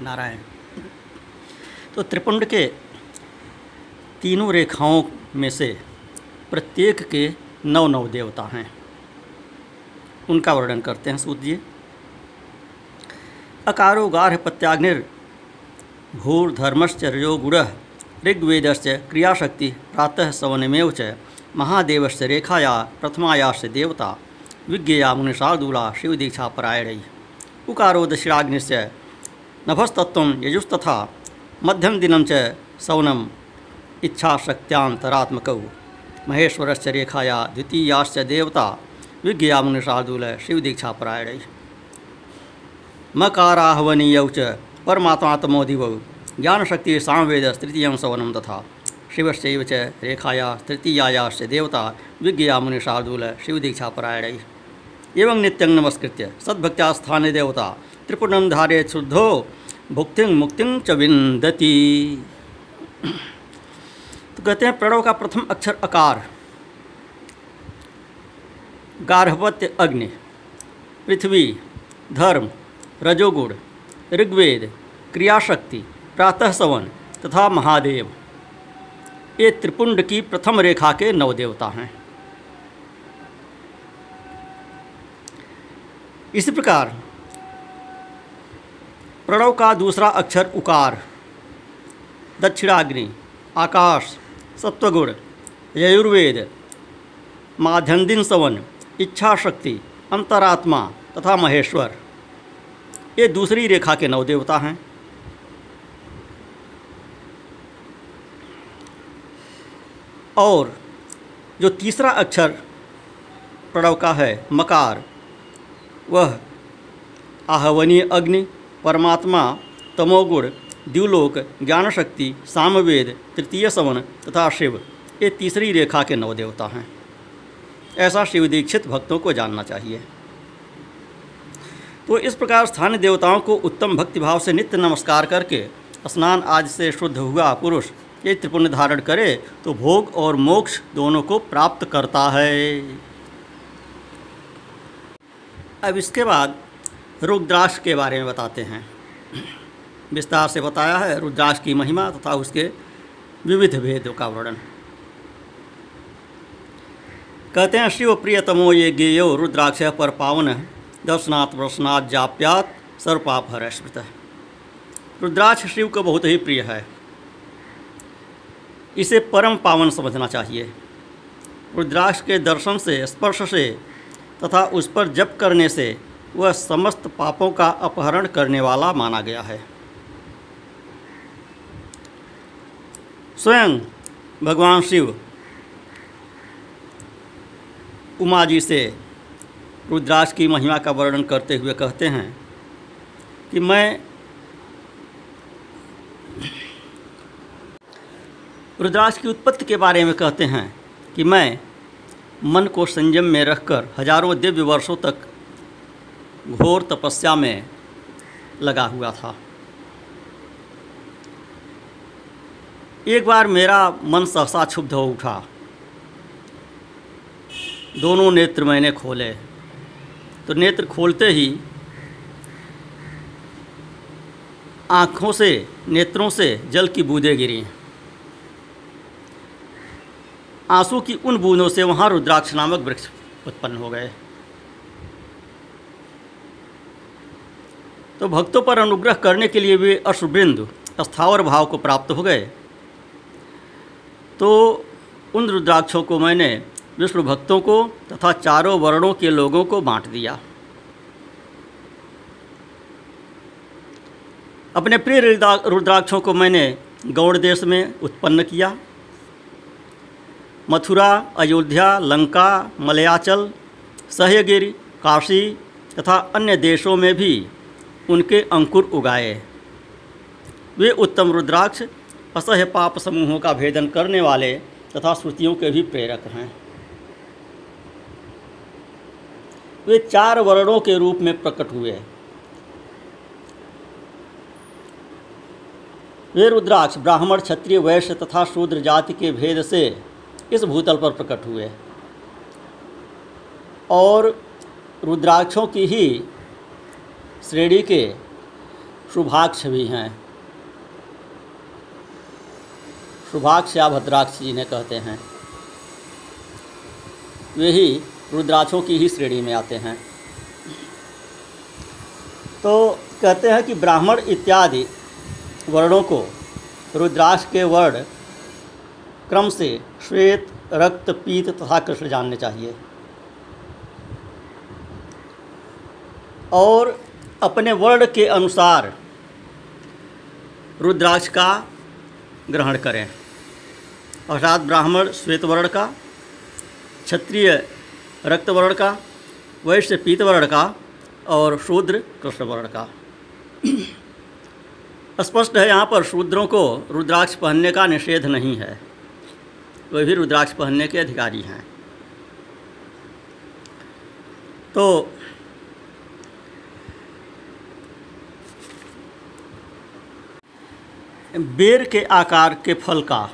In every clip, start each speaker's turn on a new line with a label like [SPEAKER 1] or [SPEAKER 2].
[SPEAKER 1] नारायण। तो त्रिपुंड के तीनों रेखाओं में से प्रत्येक के नौ नौ देवता हैं। उनका वर्णन करते हैं सूत जी। अकारो गार्ह प्रत्याग्निर भूर धर्मश्च रजो गुड़ ऋग्वेदश्च क्रियाशक्ति, प्रातः सवनमेव च महादेवस्य रेखाया, प्रथमायाश्च देवता, विज्ञेया शिवदीक्षा परायण। उकारो नभस्तत्व यजुस्तथा, मध्यम दिनं च सवनम इच्छाशक्त्यांतरात्मकौ महेश्वरस्य रेखाया द्वितीयाश्च देवता, विज्ञया मुनिशार्दूल शिवदीक्षापरायण। मकाराह्वनीयौ च परमात्मात्मोदिवौ, ज्ञानशक्ति सामवेद तृतीयं सवनं तथा। शिवश्चैव रेखाया तृतीयायाश्च देवता, विज्ञया मुनिशार्दूल शिवदीक्षापरायण। एवं नित्यं नमस्कृत्य सद्भक्त्या स्थाने देवता त्रिपुणं धारे शुद्धो, भुक्ति मुक्ति च विन्दति। तो कहते हैं, प्रणव का प्रथम अक्षर अकार। गार्भवत्य अग्नि, पृथ्वी, धर्म, रजोगुण, ऋग्वेद, क्रियाशक्ति, प्रातः सवन तथा महादेव। ये त्रिपुंड की प्रथम रेखा के नव देवता हैं। इसी प्रकार प्रणव का दूसरा अक्षर उकार। दक्षिणाग्नि, आकाश, सत्वगुण ययुर्वेद माध्यन्दिन सवन इच्छा शक्ति अंतरात्मा तथा महेश्वर। ये दूसरी रेखा के नव देवता हैं। और जो तीसरा अक्षर प्रणव का है, मकार, वह आहवनीय अग्नि परमात्मा, तमोगुण, द्युलोक, ज्ञानशक्ति, सामवेद, तृतीय सवन तथा शिव, ये तीसरी रेखा के नव देवता हैं। ऐसा शिव दीक्षित भक्तों को जानना चाहिए। तो इस प्रकार स्थानीय देवताओं को उत्तम भक्तिभाव से नित्य नमस्कार करके स्नान आज से शुद्ध हुआ पुरुष ये त्रिपुण्य धारण करे तो भोग और मोक्ष दोनों को प्राप्त करता है। अब इसके बाद रुद्राक्ष के बारे में बताते हैं। विस्तार से बताया है रुद्राक्ष की महिमा तथा उसके विविध भेदों का वर्णन। कहते हैं, शिव प्रियतमो ये गेयो रुद्राक्ष पर पावन दर्शनात् प्रश्नात् जाप्यात सर्वपाप हर स्मृत रुद्राक्ष शिव को बहुत ही प्रिय है। इसे परम पावन समझना चाहिए। रुद्राक्ष के दर्शन से, स्पर्श से तथा उस पर जप करने से वह समस्त पापों का अपहरण करने वाला माना गया है। स्वयं भगवान शिव उमा जी से रुद्राक्ष की महिमा का वर्णन करते हुए कहते हैं कि मैं रुद्राक्ष की उत्पत्ति के बारे में कहते हैं कि मैं मन को संयम में रखकर हज़ारों दिव्य वर्षों तक घोर तपस्या में लगा हुआ था। एक बार मेरा मन सहसा क्षुब्ध हो उठा। दोनों नेत्र मैंने खोले। तो नेत्र खोलते ही आँखों से, नेत्रों से जल की बूंदें गिरी। आँसू की उन बूंदों से वहाँ रुद्राक्ष नामक वृक्ष उत्पन्न हो गए। तो भक्तों पर अनुग्रह करने के लिए वे अश्रुबिंदु, स्थावर भाव को प्राप्त हो गए। तो उन रुद्राक्षों को मैंने विष्णु भक्तों को तथा चारों वर्णों के लोगों को बांट दिया। अपने प्रिय रुद्राक्षों को मैंने गौड़ देश में उत्पन्न किया। मथुरा, अयोध्या, लंका, मलयाचल, सहयगिरी, काशी तथा अन्य देशों में भी उनके अंकुर उगाए। वे उत्तम रुद्राक्ष, असह्य पाप समूहों का भेदन करने वाले तथा श्रुतियों के भी प्रेरक हैं। वे चार वर्णों के रूप में प्रकट हुए। वे रुद्राक्ष, ब्राह्मण, क्षत्रिय, वैश्य तथा शूद्र जाति के भेद से इस भूतल पर प्रकट हुए। और रुद्राक्षों की ही श्रेणी के शुभाक्ष भी हैं। शुभाक्ष या भद्राक्ष जिन्हें कहते हैं, वे ही रुद्राक्षों की ही श्रेणी में आते हैं। तो कहते हैं कि ब्राह्मण इत्यादि वर्णों को रुद्राक्ष के वर्ण क्रम से श्वेत, रक्त, पीत तथा कृष्ण जानने चाहिए। और अपने वर्ण के अनुसार रुद्राक्ष का ग्रहण करें। अर्थात ब्राह्मण श्वेत वर्ण का, क्षत्रिय रक्त वर्ण का, वैश्य पीत वर्ण का और शूद्र कृष्ण वर्ण का। स्पष्ट है यहाँ पर शूद्रों को रुद्राक्ष पहनने का निषेध नहीं है। वे भी रुद्राक्ष पहनने के अधिकारी हैं। तो बेर के आकार के फल का।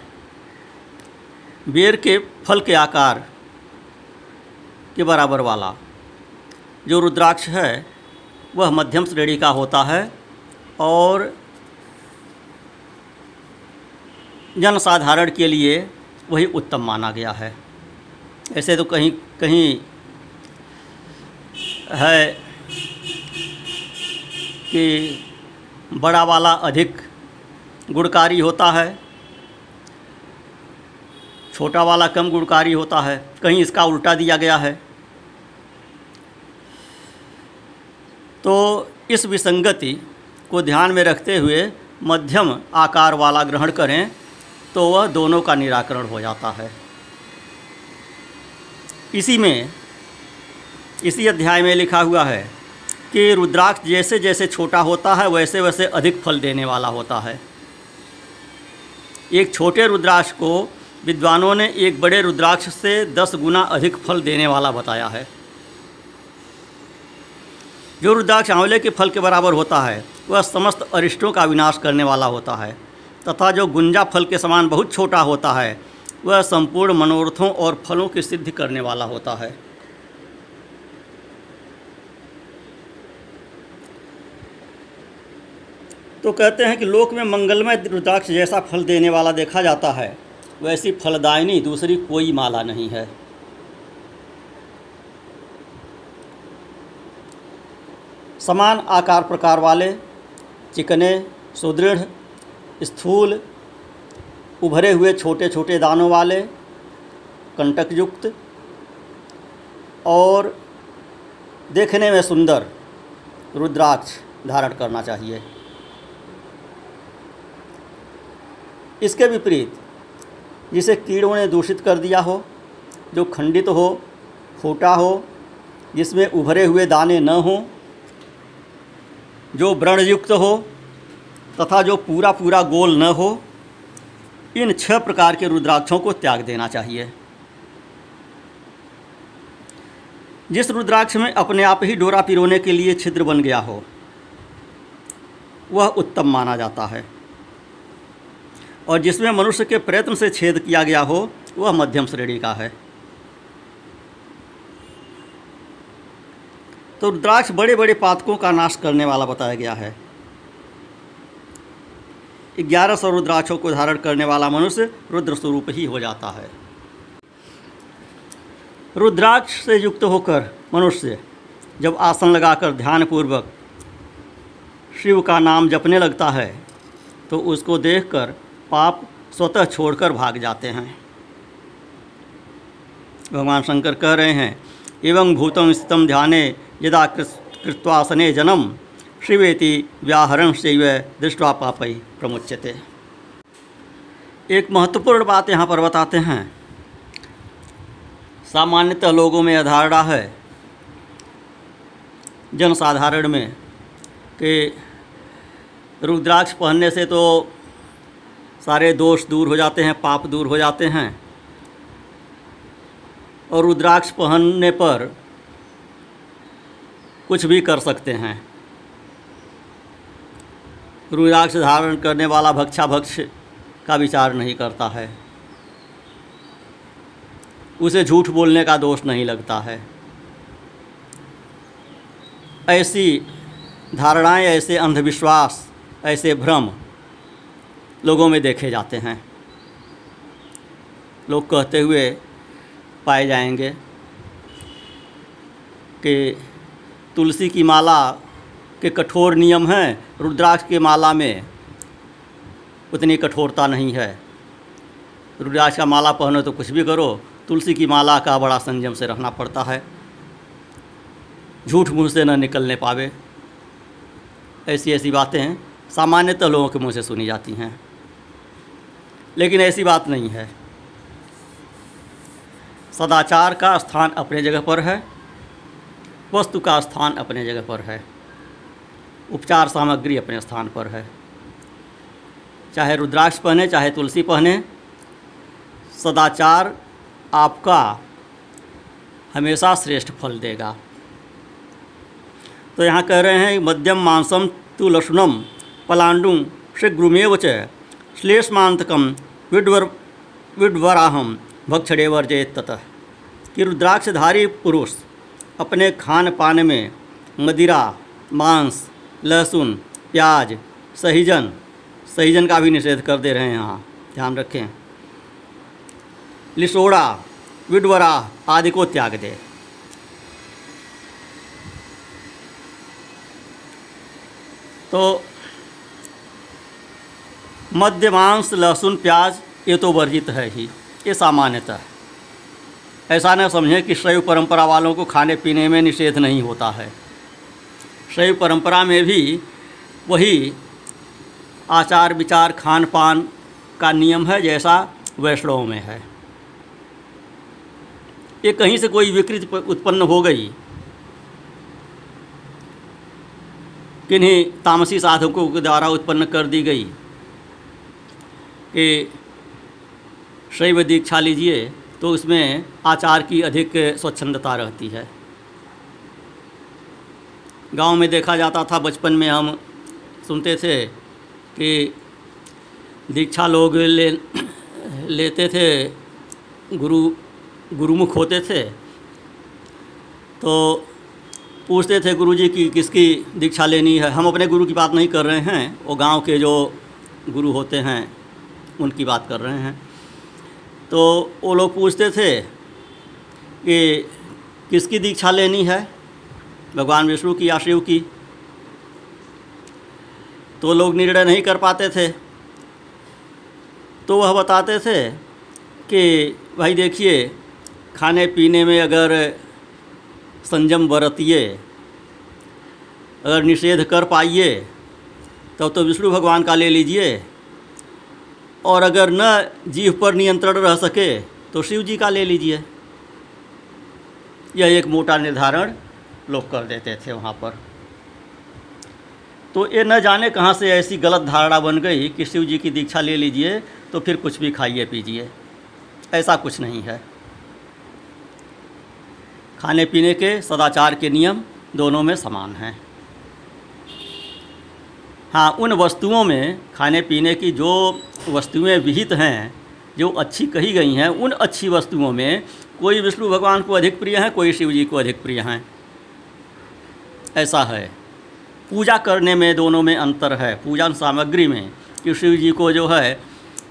[SPEAKER 1] बेर के फल के आकार के बराबर वाला। जो रुद्राक्ष है, वह मध्यम श्रेणी का होता है और जनसाधारण के लिए वही उत्तम माना गया है। ऐसे तो कहीं कहीं है कि बड़ा वाला अधिक गुणकारी होता है। छोटा वाला कम गुणकारी होता है। कहीं इसका उल्टा दिया गया है। तो इस विसंगति को ध्यान में रखते हुए मध्यम आकार वाला ग्रहण करें तो वह दोनों का निराकरण हो जाता है। इसी में, इसी अध्याय में लिखा हुआ है कि रुद्राक्ष जैसे जैसे छोटा होता है वैसे वैसे अधिक फल देने वाला होता है। एक छोटे रुद्राक्ष को विद्वानों ने एक बड़े रुद्राक्ष से दस गुना अधिक फल देने वाला बताया है। जो रुद्राक्ष आंवले के फल के बराबर होता है, वह समस्त अरिष्टों का विनाश करने वाला होता है, तथा जो गुंजा फल के समान बहुत छोटा होता है, वह संपूर्ण मनोरथों और फलों की सिद्धि करने वाला होता है। तो कहते हैं कि लोक में मंगलमय रुद्राक्ष जैसा फल देने वाला देखा जाता है। वैसी फलदायिनी दूसरी कोई माला नहीं है। समान आकार प्रकार वाले, चिकने, सुदृढ़, स्थूल, उभरे हुए छोटे छोटे दानों वाले, कंटकयुक्त और देखने में सुंदर रुद्राक्ष धारण करना चाहिए। इसके विपरीत, जिसे कीड़ों ने दूषित कर दिया हो, जो खंडित हो फूटा हो, जिसमें उभरे हुए दाने न हों, जो व्रणयुक्त हो, तथा जो पूरा पूरा गोल न हो, इन छह प्रकार के रुद्राक्षों को त्याग देना चाहिए। जिस रुद्राक्ष में अपने आप ही डोरा पिरोने के लिए छिद्र बन गया हो, वह उत्तम माना जाता है। और जिसमें मनुष्य के प्रयत्न से छेद किया गया हो, वह मध्यम श्रेणी का है। तो रुद्राक्ष बड़े बड़े पातकों का नाश करने वाला बताया गया है। ग्यारह सौ रुद्राक्षों को धारण करने वाला मनुष्य रुद्र स्वरूप ही हो जाता है। रुद्राक्ष से युक्त होकर मनुष्य जब आसन लगाकर ध्यानपूर्वक शिव का नाम जपने लगता है तो उसको देखकर पाप स्वतः छोड़कर भाग जाते हैं। भगवान शंकर कह रहे हैं, एवं भूतम स्थितम ध्याने यदा कृत्वासने जन्म शिवेति व्याहरण से दृष्टवा पापई प्रमुच्यते। एक महत्वपूर्ण बात यहाँ पर बताते हैं। सामान्यतः लोगों में अधारणा है, जनसाधारण में, कि रुद्राक्ष पहनने से तो सारे दोष दूर हो जाते हैं, पाप दूर हो जाते हैं। और रुद्राक्ष पहनने पर कुछ भी कर सकते हैं। रुद्राक्ष धारण करने वाला भक्षा भक्ष का विचार नहीं करता है। उसे झूठ बोलने का दोष नहीं लगता है। ऐसी धारणाएँ, ऐसे अंधविश्वास, ऐसे भ्रम लोगों में देखे जाते हैं। लोग कहते हुए पाए जाएँगे कि तुलसी की माला के कठोर नियम हैं, रुद्राक्ष के माला में उतनी कठोरता नहीं है। रुद्राक्ष का माला पहनो तो कुछ भी करो, तुलसी की माला का बड़ा संयम से रहना पड़ता है। झूठ मुँह से न निकलने पावे। ऐसी ऐसी बातें सामान्यतः लोगों के मुँह से सुनी जाती हैं। लेकिन ऐसी बात नहीं है। सदाचार का स्थान अपने जगह पर है, वस्तु का स्थान अपने जगह पर है, उपचार सामग्री अपने स्थान पर है। चाहे रुद्राक्ष पहने, चाहे तुलसी पहने, सदाचार आपका हमेशा श्रेष्ठ फल देगा। तो यहाँ कह रहे हैं, मध्यम मांसम तु लशुनम पलांडुम शीघ्रमेव च श्लेषमांतकम विड्वर विड्वराहम भक्षणे वर्जयत ततः। कि रुद्राक्षधारी पुरुष अपने खान पान में मदिरा, मांस, लहसुन, प्याज, सहीजन सहीजन का भी निषेध कर दे रहे हैं यहाँ। ध्यान रखें। लिसोड़ा विडवरा आदि को त्याग दे। तो मध्य मांस, लहसुन, प्याज, ये तो वर्जित है ही, ये सामान्यतः ऐसा न समझें कि शैव परंपरा वालों को खाने पीने में निषेध नहीं होता है। शैव परंपरा में भी वही आचार, विचार खान पान का नियम है जैसा वैष्णव में है। ये कहीं से कोई विकृति उत्पन्न हो गई, किन्हीं तामसी साधकों के द्वारा उत्पन्न कर दी गई कि शैव दीक्षा लीजिए तो उसमें आचार की अधिक स्वच्छंदता रहती है। गाँव में देखा जाता था, बचपन में हम सुनते थे कि दीक्षा लोग ले, लेते थे, गुरु, गुरुमुख होते थे तो पूछते थे गुरु जी की किसकी दीक्षा लेनी है? हम अपने गुरु की बात नहीं कर रहे हैं, वो गाँव के जो गुरु होते हैं उनकी बात कर रहे हैं। तो वो लोग पूछते थे कि किसकी दीक्षा लेनी है? भगवान विष्णु की या शिव की? तो लोग निर्णय नहीं कर पाते थे। तो वह बताते थे कि भाई देखिए खाने पीने में अगर संयम बरतिए अगर निषेध कर पाइए तब तो, तो विष्णु भगवान का ले लीजिए। और अगर न जीव पर नियंत्रण रह सके तो शिव जी का ले लीजिए। यह एक मोटा निर्धारण लोग कर देते थे वहाँ पर। तो ये न जाने कहाँ से ऐसी गलत धारणा बन गई कि शिव जी की दीक्षा ले लीजिए तो फिर कुछ भी खाइए पीजिए। ऐसा कुछ नहीं है। खाने पीने के सदाचार के नियम दोनों में समान हैं। हाँ उन वस्तुओं में खाने पीने की जो वस्तुएँ विहित हैं, जो अच्छी कही गई हैं, उन अच्छी वस्तुओं में कोई विष्णु भगवान को अधिक प्रिय हैं, कोई शिव जी को अधिक प्रिय हैं। ऐसा है। पूजा करने में दोनों में अंतर है। पूजन सामग्री में कि शिव जी को जो है,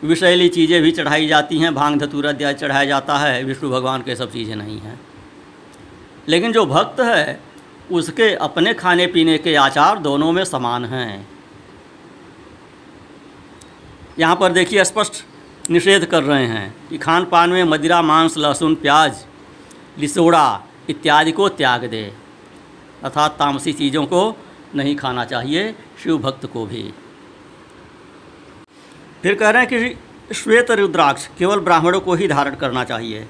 [SPEAKER 1] विषैली चीज़ें भी चढ़ाई जाती हैं, भाँग, धतूरा दिया चढ़ाया जाता है, विष्णु भगवान के सब चीज़ें नहीं हैं। लेकिन जो भक्त है, उसके अपने खाने पीने के आचार दोनों में समान हैं। यहाँ पर देखिए स्पष्ट निषेध कर रहे हैं कि खान पान में मदिरा, मांस, लहसुन, प्याज, लिसोड़ा इत्यादि को त्याग दे। अर्थात तामसी चीज़ों को नहीं खाना चाहिए, शिव भक्त को भी। फिर कह रहे हैं कि श्वेत रुद्राक्ष केवल ब्राह्मणों को ही धारण करना चाहिए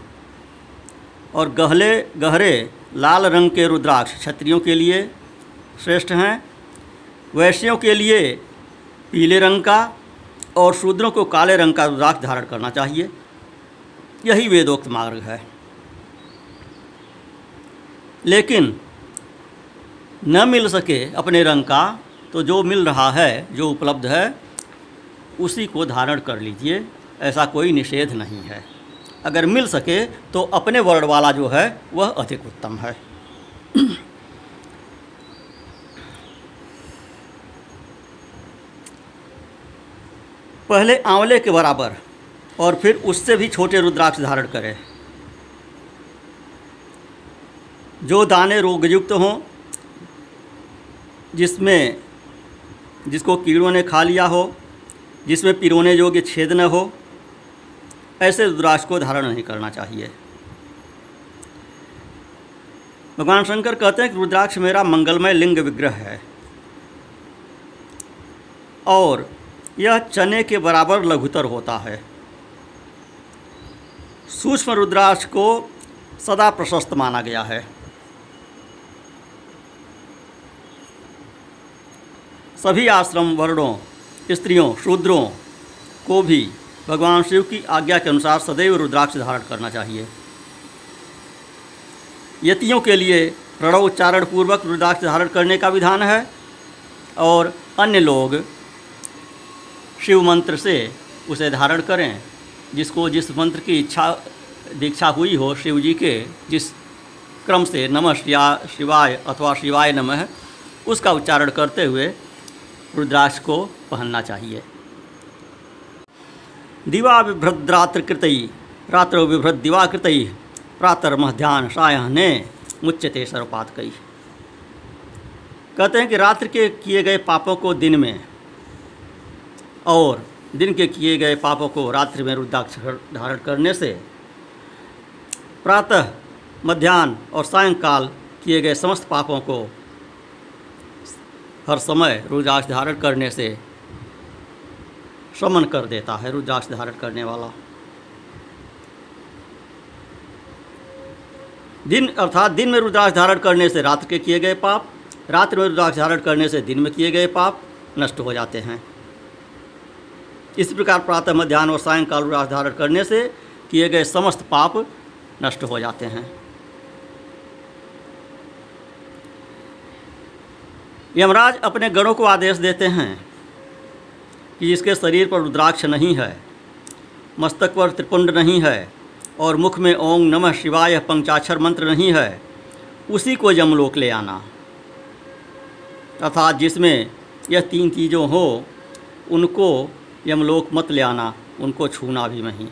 [SPEAKER 1] और गहले, गहरे, लाल रंग के रुद्राक्ष क्षत्रियों के लिए श्रेष्ठ हैं। वैश्यों के लिए पीले रंग का और शूद्रों को काले रंग का रुद्राक्ष धारण करना चाहिए। यही वेदोक्त मार्ग है। लेकिन न मिल सके अपने रंग का तो जो मिल रहा है, जो उपलब्ध है, उसी को धारण कर लीजिए। ऐसा कोई निषेध नहीं है। अगर मिल सके तो अपने वर्ण वाला जो है, वह अधिक उत्तम है। पहले आंवले के बराबर और फिर उससे भी छोटे रुद्राक्ष धारण करें। जो दाने रोगयुक्त हों, जिसमें, जिसको कीड़ों ने खा लिया हो, जिसमें पिरोने योग्य छेद न हो, ऐसे रुद्राक्ष को धारण नहीं करना चाहिए। भगवान शंकर कहते हैं कि रुद्राक्ष मेरा मंगलमय लिंग विग्रह है। और यह चने के बराबर लघुतर होता है। सूक्ष्म रुद्राक्ष को सदा प्रशस्त माना गया है। सभी आश्रम वर्णों, स्त्रियों, शूद्रों को भी भगवान शिव की आज्ञा के अनुसार सदैव रुद्राक्ष धारण करना चाहिए। यतियों के लिए प्रणव उच्चारण पूर्वक रुद्राक्ष धारण करने का विधान है और अन्य लोग शिव मंत्र से उसे धारण करें, जिसको जिस मंत्र की इच्छा, दीक्षा हुई हो शिव जी के, जिस क्रम से नमः शिया शिवाय अथवा शिवाय नमः, उसका उच्चारण करते हुए रुद्राक्ष को पहनना चाहिए। दिवा बिभ्रद्रात्रकृतई रात्रो बिभ्रद दिवाकृतई प्रातर मध्यान सायहने मुच्यते सर्वपात कई कहते हैं कि रात्र के किए गए पापों को दिन में और दिन के किए गए पापों को रात्रि में रुद्राक्ष धारण करने से प्रातः मध्यान्ह और सायंकाल किए गए समस्त पापों को हर समय रुद्राक्ष धारण करने से शमन कर देता है रुद्राक्ष धारण करने वाला। दिन, अर्थात दिन में रुद्राक्ष धारण करने से रात्र के किए गए पाप रात्र में रुद्राक्ष धारण करने से दिन में किए गए पाप नष्ट हो जाते हैं। इस प्रकार प्रातः मध्यान्ह और सायंकाल रुद्राक्ष धारण करने से किए गए समस्त पाप नष्ट हो जाते हैं। यमराज अपने गणों को आदेश देते हैं कि जिसके शरीर पर रुद्राक्ष नहीं है, मस्तक पर त्रिपुंड नहीं है, और मुख में ओम नमः शिवाय पंचाक्षर मंत्र नहीं है, उसी को यमलोक ले आना। अर्थात जिसमें यह तीन चीज़ों हो, उनको यमलोक मत ले आना उनको छूना भी नहीं।